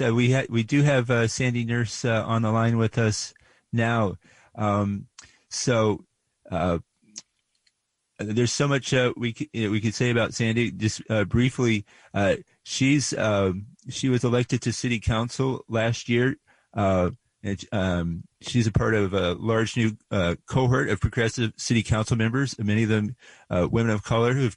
Uh, we ha- we do have uh, Sandy Nurse uh, on the line with us now. Um, so uh, there's so much uh, we c- you know, we could say about Sandy. Just uh, briefly, she's um, she was elected to city council last year. and um, she's a part of a large new cohort of progressive city council members, many of them women of color who've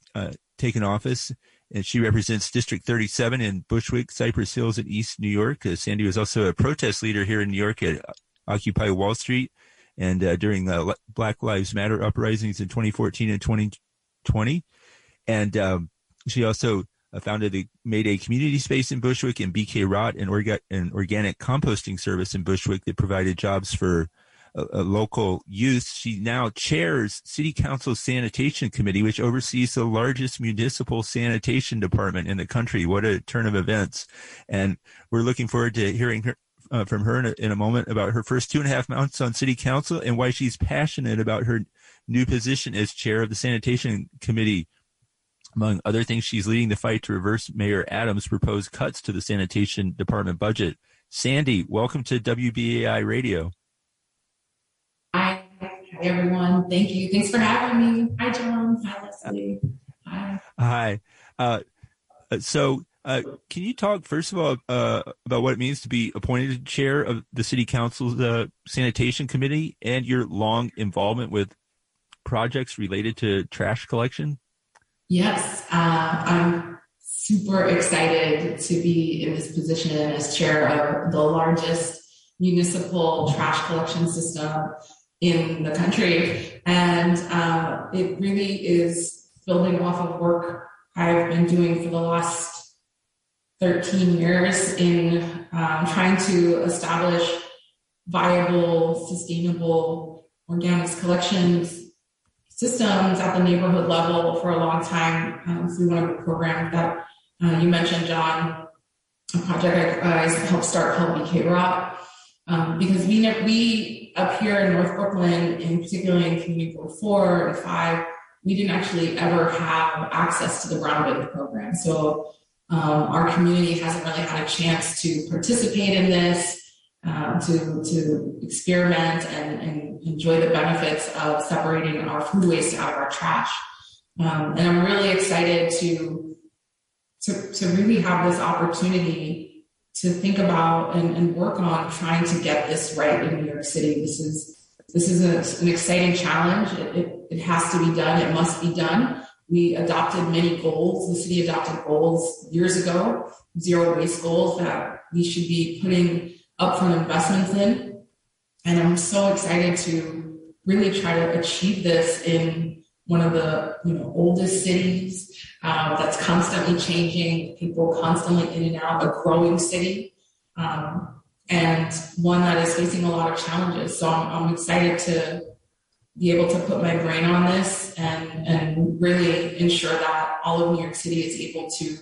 taken office and she represents District 37 in Bushwick, Cypress Hills, and East New York. Uh, Sandy was also a protest leader here in New York at Occupy Wall Street and uh, during the Black Lives Matter uprisings in 2014 and 2020. And um, she also uh, founded the Mayday Community Space in Bushwick and BK Rot, an, orga- an organic composting service in Bushwick that provided jobs for a, a local youth. She now chairs City Council Sanitation Committee, which oversees the largest municipal sanitation department in the country. What a turn of events! And we're looking forward to hearing her, uh, from her in a, in a, moment about her first two and a half months on City Council and why she's passionate about her new position as chair of the Sanitation Committee. Among other things, she's leading the fight to reverse Mayor Adams' proposed cuts to the sanitation department budget. Sandy, welcome to WBAI Radio. Hi, everyone. Thank you. Thanks for having me. Hi, John. Hi, Leslie. Hi. Hi. Uh, uh, so, uh, can you talk first of all uh, about what it means to be appointed chair of the city council's uh, sanitation committee and your long involvement with projects related to trash collection? Yes, uh, I'm super excited to be in this position as chair of the largest municipal trash collection system in the country. And uh, it really is building off of work I've been doing for the last 13 years in um, trying to establish viable, sustainable organics collections systems at the neighborhood level for a long time um, through one of the programs that uh, you mentioned, John, a project I, helped start called BK Rot. Um, because we, we up here in North Brooklyn, and particularly in Community Board 4 and 5, we didn't actually ever have access to the brown bin program. So um, our community hasn't really had a chance to participate in this, um, to, to experiment and, and, enjoy the benefits of separating our food waste out of our trash. Um, and I'm really excited to, to, to really have this opportunity to think about and, and, work on trying to get this right in New York City. This is this is a, an exciting challenge. It, it, it, has to be done. It must be done. We adopted many goals. The city adopted goals years ago, zero waste goals that we should be putting upfront investments in. And I'm so excited to really try to achieve this in one of the you know oldest cities um, that's constantly changing, people constantly in and out, a growing city, um, and one that is facing a lot of challenges. So I'm, I'm, excited to be able to put my brain on this and, and really ensure that all of New York City is able to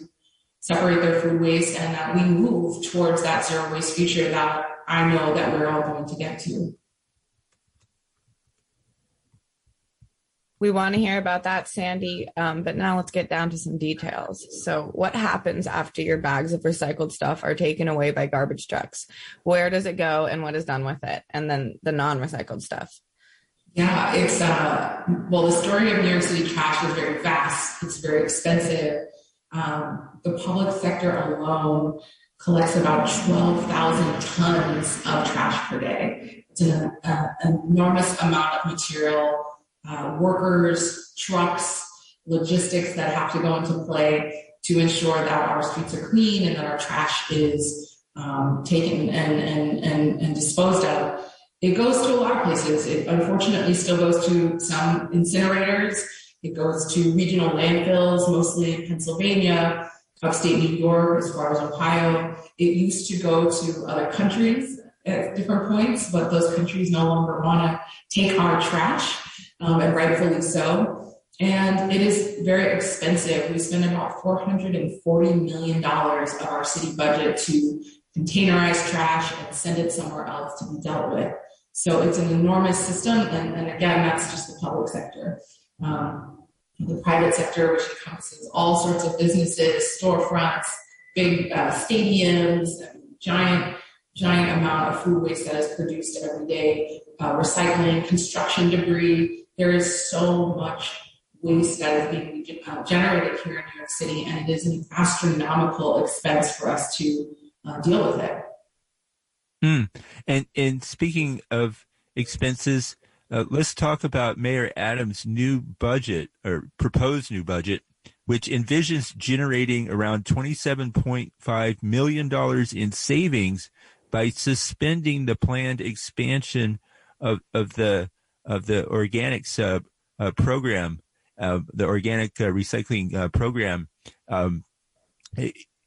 separate their food waste and that we move towards that zero waste future that I know that we're all going to get to. We want to hear about that, Sandy. Um, but now let's get down to some details. So, what happens after your bags of recycled stuff are taken away by garbage trucks? Where does it go and what is done with it? And then the non recycled stuff. Yeah, it's, uh, well, the story of New York City trash is very vast, it's very expensive. Um, the public sector alone collects about 12,000 tons of trash per day. It's an, uh, enormous amount of material uh, workers, trucks, logistics that have to go into play to ensure that our streets are clean and that our trash is um, taken and, and, and, and disposed of. It goes to a lot of places. It unfortunately still goes to some incinerators. It goes to regional landfills, mostly in Pennsylvania, upstate New York, as far as Ohio. It used to go to other countries at different points, but those countries no longer want to take our trash um, and rightfully so. And it is very expensive. We spend about $440 million of our city budget to containerize trash and send it somewhere else to be dealt with. So it's an enormous system. And, and again, that's just the public sector. Um, the private sector, which encompasses all sorts of businesses, storefronts, big uh, stadiums, giant, giant amount of food waste that is produced every day, uh, recycling, construction debris. There is so much waste that is being uh, generated here in New York City, and it is an astronomical expense for us to uh, deal with it. Mm. And and speaking of expenses, uh, let's talk about Mayor Adams' new budget or proposed new budget, which envisions generating around $27.5 million in savings by suspending the planned expansion of, of the of the organics uh, uh, program, the organic uh, recycling uh, program. Um,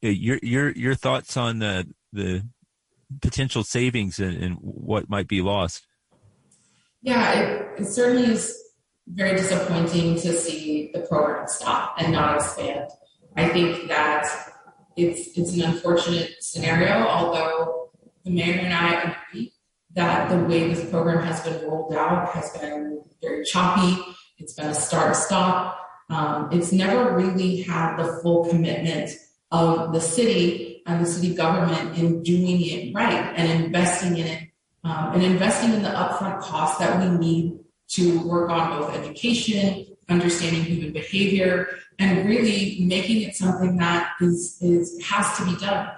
your your your thoughts on the the potential savings and, and what might be lost? Yeah, it, it certainly is very disappointing to see the program stop and not expand. I think that it's it's an unfortunate scenario, although the mayor and I agree that the way this program has been rolled out has been very choppy. It's been a start stop. Um, it's never really had the full commitment of the city and the city government in doing it right and investing in it um, and investing in the upfront costs that we need to work on both education, understanding human behavior, and really making it something that is, is has to be done.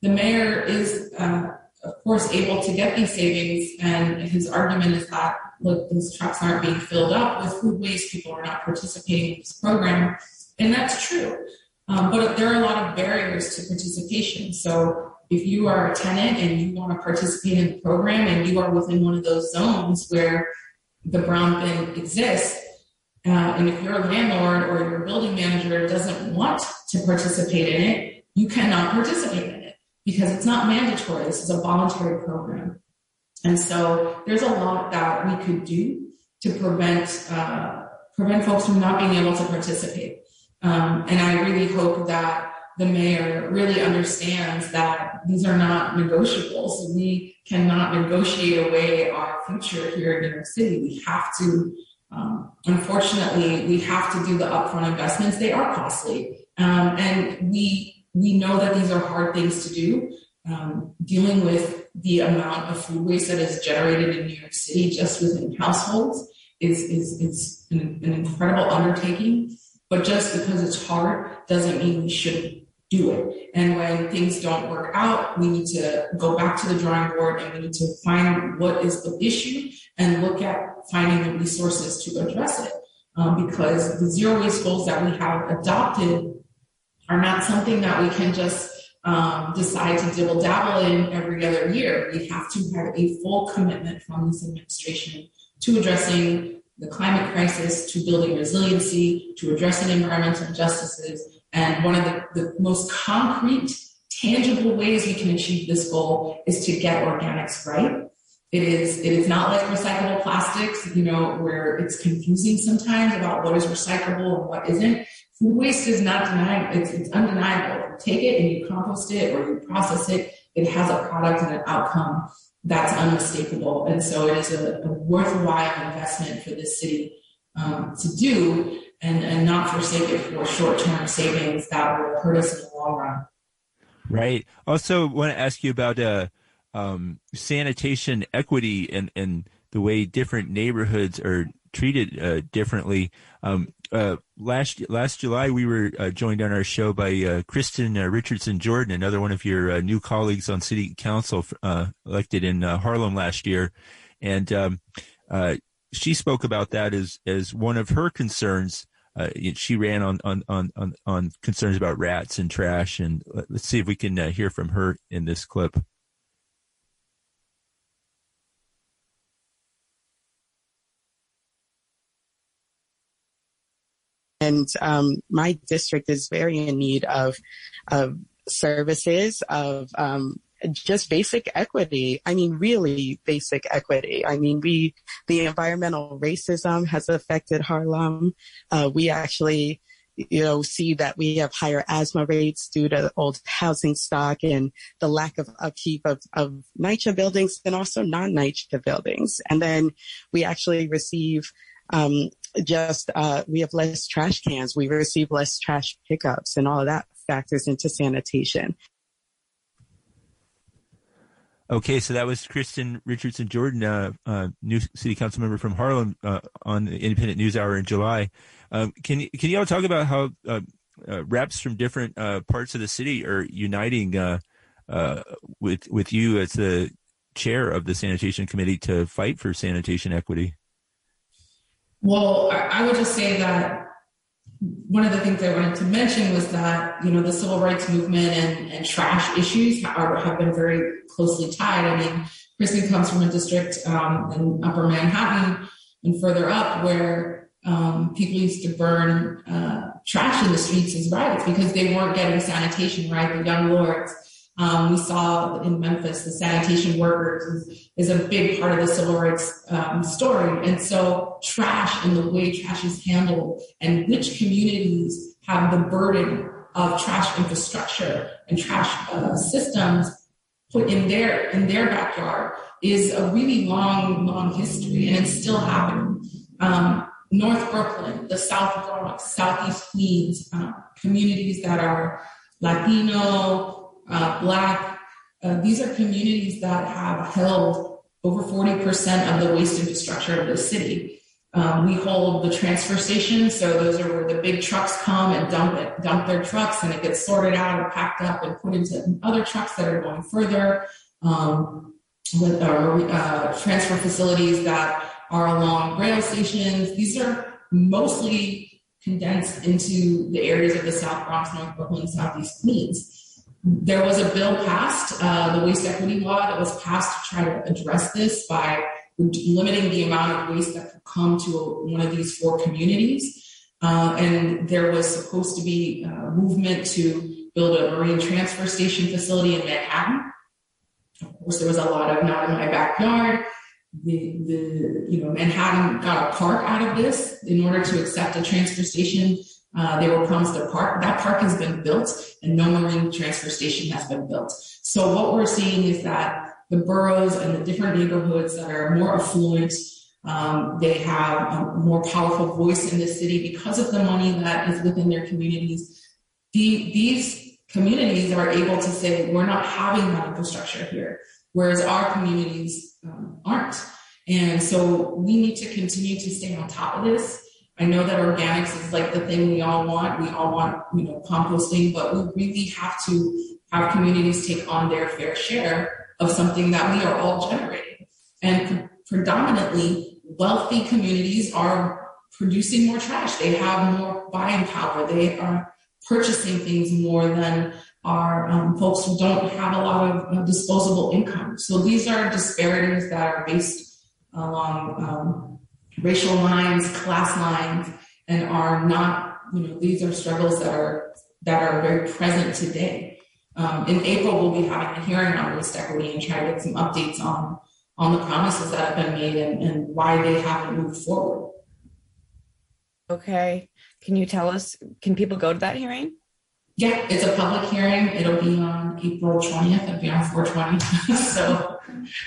The mayor is, uh, of course, able to get these savings, and his argument is that look, these trucks aren't being filled up with food waste. People are not participating in this program, and that's true. Um, but there are a lot of barriers to participation. So if you are a tenant and you want to participate in the program and you are within one of those zones where the brown bin exists, uh, and if your landlord or your building manager doesn't want to participate in it, you cannot participate in it because it's not mandatory. This is a voluntary program. And so there's a lot that we could do to prevent uh, prevent folks from not being able to participate. Um, and I really hope that the mayor really understands that these are not negotiables. We cannot negotiate away our future here in New York City. We have to, um, unfortunately, we have to do the upfront investments. They are costly. Um, and we, we know that these are hard things to do. Um, dealing with the amount of food waste that is generated in New York City just within households is, is, is an, an incredible undertaking. But just because it's hard doesn't mean we shouldn't do it. And when things don't work out, we need to go back to the drawing board and we need to find what is the issue and look at finding the resources to address it. Um, because the zero waste goals that we have adopted are not something that we can just um, decide to dibble dabble in every other year. We have to have a full commitment from this administration to addressing the climate crisis to building resiliency to addressing environmental injustices. And one of the, the most concrete, tangible ways we can achieve this goal is to get organics right. It is, it is not like recyclable plastics, you know, where it's confusing sometimes about what is recyclable and what isn't. Food waste is not deniable. It's, it's undeniable. You take it and you compost it or you process it, it has a product and an outcome that's unmistakable. And so it is a, a worthwhile investment for this city um, to do and, and not forsake it for short term savings that will hurt us in the long run. Right. Also, want to ask you about uh, um, sanitation equity and, and the way different neighborhoods are treated uh, differently. Um, uh, last last July, we were uh, joined on our show by uh, Kristin uh, Richardson Jordan, another one of your uh, new colleagues on City Council, elected in Harlem last year, and um, she spoke about that as as one of her concerns. she ran on, on on on on concerns about rats and trash, and let's see if we can hear from her in this clip. And um, my district is very in need of, of services, of um, just basic equity. I mean, really basic equity. I mean, we, the environmental racism has affected Harlem. Uh, we actually, you know, see that we have higher asthma rates due to old housing stock and the lack of upkeep of, of NYCHA buildings and also non-NYCHA buildings. And then we actually receive um, just uh, we have less trash cans, we receive less trash pickups, and all of that factors into sanitation. Okay, so that was Kristin Richardson Jordan, uh, uh, new city council member from Harlem, uh, on the Independent News Hour in July. Um, can can you all talk about how uh, uh, reps from different uh, parts of the city are uniting with with you as the chair of the sanitation committee to fight for sanitation equity? Well, I would just say that one of the things I wanted to mention was that you know the civil rights movement and, and trash issues are, have been very closely tied. I mean, Kristin comes from a district um, in Upper Manhattan and further up where um, people used to burn uh, trash in the streets as riots because they weren't getting sanitation right. The young lords. Um, we saw in Memphis the sanitation workers is, is, a big part of the civil rights um, story. And so trash and the way trash is handled and which communities have the burden of trash infrastructure and trash uh, systems put in their in their backyard is a really long, long history, and it's still happening. Um, North Brooklyn, the South Bronx, Southeast Queens, uh, communities that are Latino, uh, Black. Uh, these are communities that have held over 40% of the waste infrastructure of the city. Um, we hold the transfer station, so those are where the big trucks come and dump it, dump their trucks, and it gets sorted out and packed up and put into other trucks that are going further. Um, with our uh, transfer facilities that are along rail stations, these are mostly condensed into the areas of the South Bronx, North Brooklyn, Southeast Queens there was a bill passed, uh, the waste equity law that was passed to try to address this by limiting the amount of waste that could come to a, one of these four communities. Uh, and there was supposed to be a movement to build a marine transfer station facility in Manhattan. Of course, there was a lot of not in my backyard. The, the you know Manhattan got a park out of this in order to accept a transfer station uh, they were promised a park. That park has been built, and no marine transfer station has been built. So what we're seeing is that the boroughs and the different neighborhoods that are more affluent, um, they have a more powerful voice in the city because of the money that is within their communities. The, these communities are able to say, we're not having that infrastructure here, whereas our communities um, aren't. And so we need to continue to stay on top of this. I know that organics is like the thing we all want. We all want, you know, composting, but we really have to have communities take on their fair share of something that we are all generating. And predominantly, wealthy communities are producing more trash. They have more buying power. They are purchasing things more than our um, folks who don't have a lot of uh, disposable income. So these are disparities that are based along um, racial lines, class lines, and are not, you know, these are struggles that are that are very present today. Um, in April, we'll be having a hearing on waste equity and try to get some updates on on the promises that have been made and, and why they haven't moved forward. Okay. Can you tell us, can people go to that hearing? Yeah, it's a public hearing. It'll be on April 20th. It'll be on 420. so,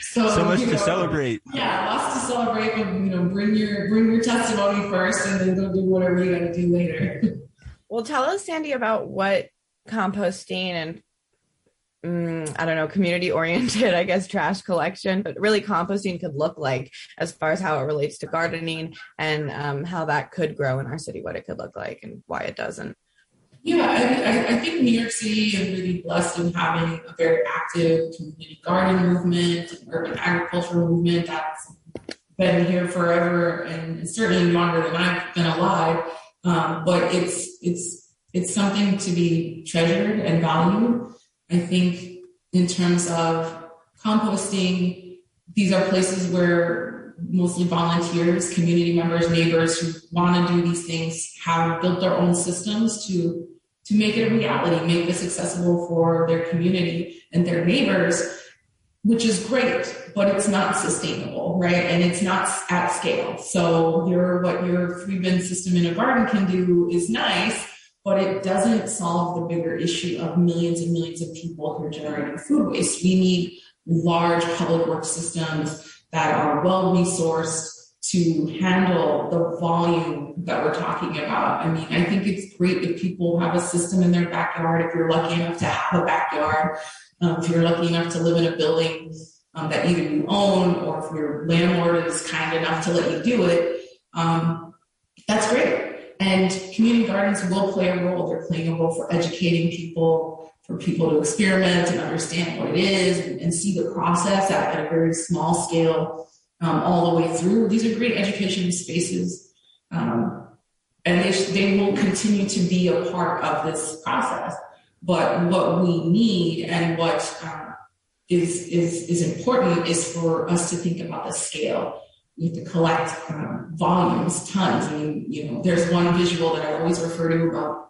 so, so much to know, celebrate. Yeah, lots to celebrate. But, you know, bring your bring your testimony first, and then go do whatever you got to do later. well, tell us, Sandy, about what composting and mm, I don't know, community oriented, I guess, trash collection, but really composting could look like as far as how it relates to gardening and um, how that could grow in our city, what it could look like and why it doesn't. Yeah, I, I, think New York City is really blessed in having a very active community garden movement, urban agriculture movement that's been here forever and certainly longer than I've been alive. Um, but it's it's it's something to be treasured and valued. I think in terms of composting, these are places where mostly volunteers, community members, neighbors who want to do these things have built their own systems to to make it a reality, make this accessible for their community and their neighbors, which is great, but it's not sustainable, right? And it's not at scale. So your what your three bin system in a garden can do is nice, but it doesn't solve the bigger issue of millions and millions of people who are generating food waste. We need large public work systems that are well resourced to handle the volume that we're talking about. I mean, I think it's great if people have a system in their backyard, if you're lucky enough to have a backyard, Um, if you're lucky enough to live in a building um, that either you own or if your landlord is kind enough to let you do it, um, that's great. And community gardens will play a role. They're playing a role for educating people, for people to experiment and understand what it is and, see the process at, at, a very small scale um, all the way through. These are great education spaces. Um, and they, they will continue to be a part of this process. But what we need and what uh, is is is important is for us to think about the scale. We have to collect um, volumes, tons. I mean, you know, there's one visual that I always refer to about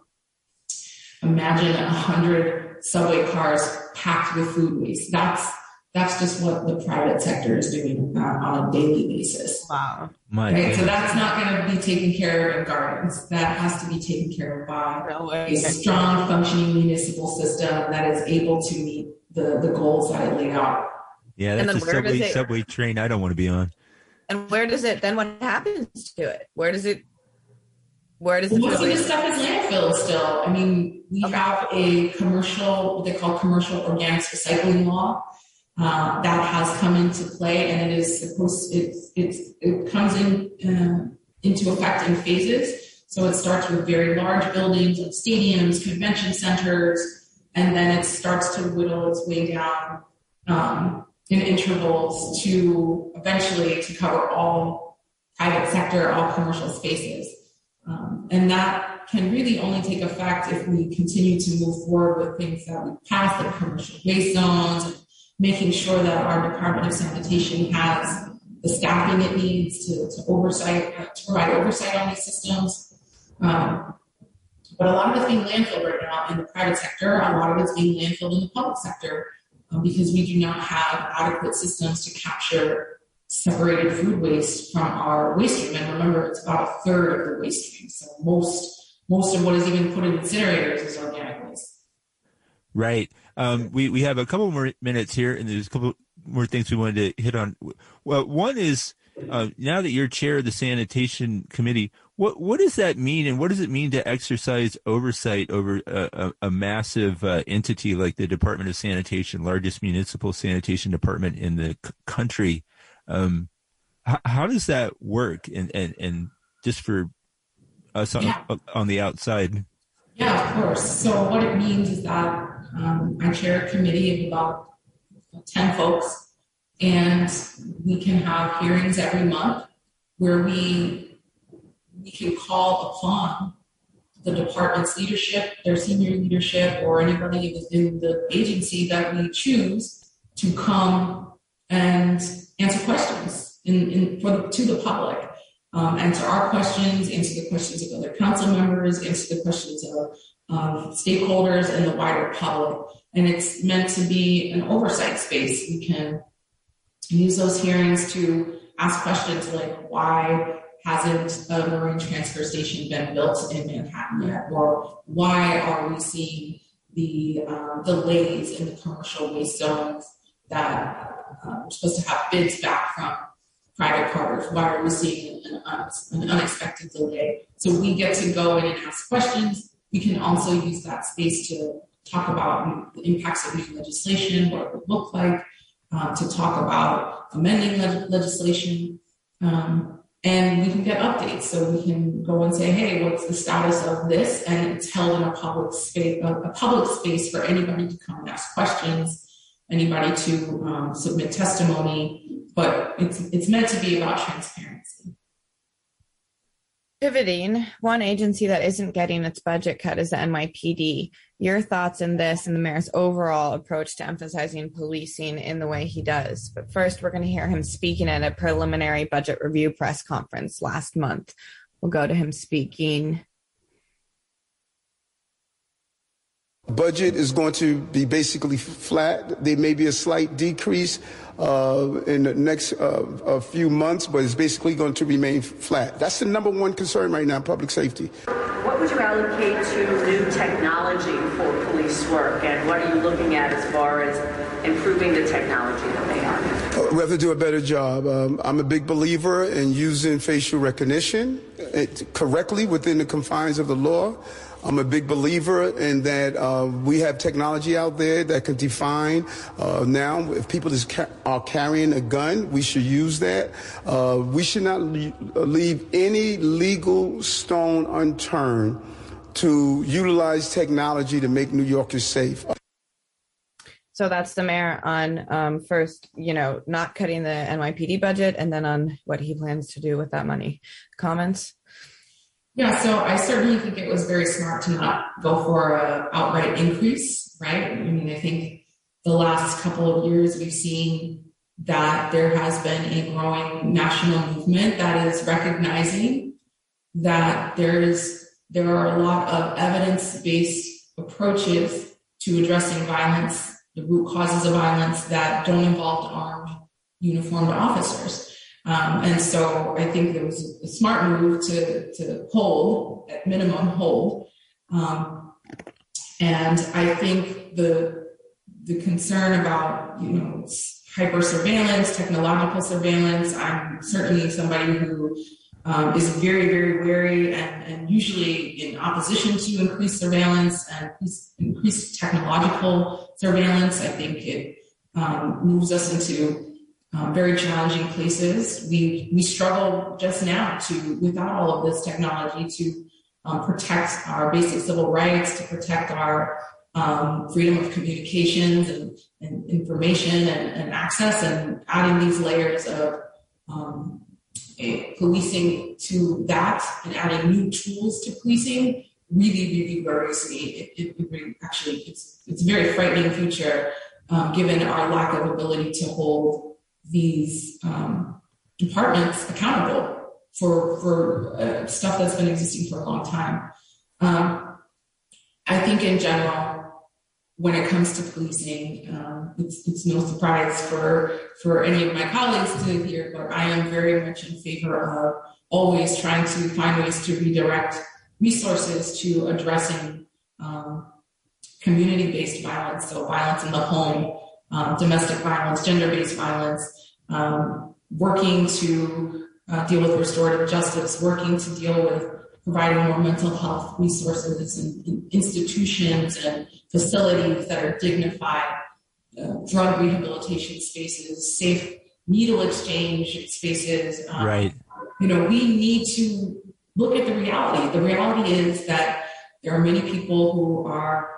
imagine a hundred subway cars packed with food waste. That's that's just what the private sector is doing uh, on a daily basis. Wow. My right? So that's not going to be taken care of in gardens. That has to be taken care of by a strong, functioning municipal system that is able to meet the, the goals that I laid out. Yeah, that's a subway, it, subway train I don't want to be on. And where does it then? What happens to it? Where does it? Where does it? Most of this stuff is landfill still. I mean, we okay. have a commercial, what they call commercial organics recycling law. Uh, that has come into play, and it is supposed it it it comes in uh, into effect in phases. So it starts with very large buildings like stadiums, convention centers, and then it starts to whittle its way down um, in intervals to eventually to cover all private sector, all commercial spaces. Um, and that can really only take effect if we continue to move forward with things that we pass, the commercial waste zones, making sure that our Department of Sanitation has the staffing it needs to, to oversight, to provide oversight on these systems. Um, but a lot of it's being landfilled right now in the private sector. A lot of it's being landfilled in the public sector um, because we do not have adequate systems to capture separated food waste from our waste stream. And remember, it's about a third of the waste stream. So most most of what is even put in incinerators is organic waste. Right. Um, we we have a couple more minutes here, and there's a couple more things we wanted to hit on. Well, one is uh, now that you're chair of the sanitation committee, what what does that mean, and what does it mean to exercise oversight over a, a, a massive uh, entity like the Department of Sanitation, largest municipal sanitation department in the c- country? Um, h- how does that work? And and and just for us on, yeah. on the outside. Yeah, of course. So what it means is that um, I chair a committee of about ten folks, and we can have hearings every month where we we can call upon the department's leadership, their senior leadership, or anybody within the agency that we choose to come and answer questions in, in for the, to the public. Um, answer our questions, answer the questions of other council members, answer the questions of um, stakeholders and the wider public. And it's meant to be an oversight space. We can use those hearings to ask questions like why hasn't a marine transfer station been built in Manhattan yet? Or why are we seeing the um, delays in the commercial waste zones that uh, we're supposed to have bids back from private partners? Why are we seeing an, an unexpected delay? So we get to go in and ask questions. We can also use that space to talk about the impacts of new legislation, what it would look like, uh, to talk about amending le- legislation. Um, and we can get updates. So we can go and say, hey, what's the status of this? And it's held in a public space, a, a public space for anybody to come and ask questions, anybody to um, submit testimony. But it's it's meant to be about transparency. Pivoting, one agency that isn't getting its budget cut is the NYPD. Your thoughts on this and the mayor's overall approach to emphasizing policing in the way he does. But first, we're going to hear him speaking at a preliminary budget review press conference last month. We'll go to him speaking Budget is going to be basically flat. There may be a slight decrease uh, in the next uh, few months, but it's basically going to remain flat. That's the number one concern right now, public safety. What would you allocate to new technology for police work, and what are you looking at as far as improving the technology that they are? Uh, we have to do a better job. Um, I'm a big believer in using facial recognition correctly within the confines of the law. I'm a big believer in that uh, we have technology out there that can define uh, now if people ca- are carrying a gun, we should use that. Uh, we should not leave any legal stone unturned to utilize technology to make New Yorkers safe. So that's the mayor on um, first, you know, not cutting the NYPD budget, and then on what he plans to do with that money. Comments? Yeah, so I certainly think it was very smart to not go for an outright increase, right? I mean, I think the last couple of years we've seen that there has been a growing national movement that is recognizing that there is there are a lot of evidence-based approaches to addressing violence the root causes of violence that don't involve armed uniformed officers. Um, and so I think it was a smart move to, to hold, at minimum, hold. Um, and I think the the concern about you know hyper surveillance, technological surveillance. I'm certainly somebody who um, is very, very wary and, and, usually in opposition to increased surveillance and increased, technological surveillance. I think it um, moves us into um, very challenging places. We we struggle just now to, without all of this technology, to um, protect our basic civil rights, to protect our um, freedom of communications and, and information and, and, access, and adding these layers of um, policing to that and adding new tools to policing really, really worries me. It, it, it actually, it's, it's a very frightening future um, given our lack of ability to hold these um, departments accountable for, for uh, stuff that's been existing for a long time. Um, I think in general, when it comes to policing, um, it's, it's no surprise for for any of my colleagues to hear, but I am very much in favor of always trying to find ways to redirect resources to addressing um, community-based violence, so violence in the home, um, domestic violence, gender-based violence, um, working to uh, deal with restorative justice, working to deal with providing more mental health resources and, and institutions and facilities that are dignified, uh, drug rehabilitation spaces, safe needle exchange spaces. Um, right. You know, we need to look at the reality. The reality is that there are many people who are.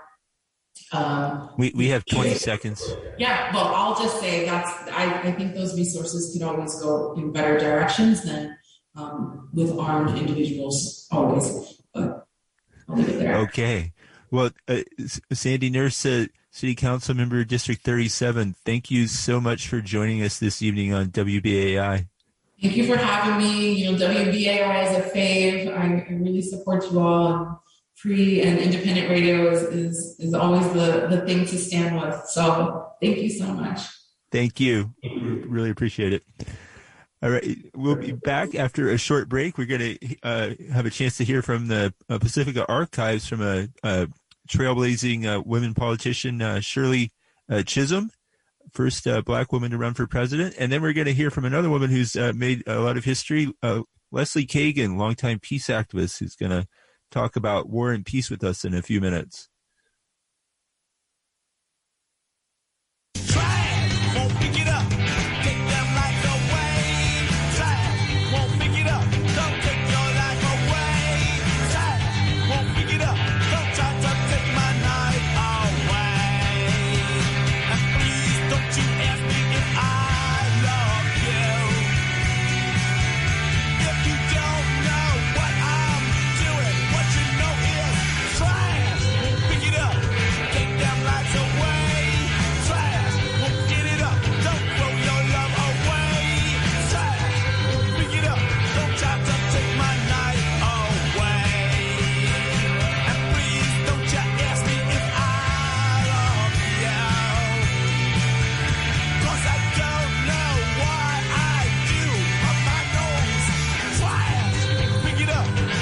Um, we, we have 20 seconds. Yeah, well, I'll just say that's, I, I think those resources could always go in better directions than um, with armed individuals always. But I'll leave it there. Okay. Well, uh, Sandy Nurse, uh, City Council Member District 37, thank you so much for joining us this evening on WBAI. Thank you for having me. You know, WBAI is a fave. I, I really support you all. Free and independent radio is, is, is always the, the thing to stand with. So thank you so much. Thank you. Really appreciate it. All right, we'll be back after a short break. We're going to uh, have a chance to hear from the uh, Pacifica Archives from a, a trailblazing uh, women politician, uh, Shirley uh, Chisholm, first uh, black woman to run for president. And then we're going to hear from another woman who's made a lot of history, Leslie Cagan, longtime peace activist, who's going to talk about war and peace with us in a few minutes.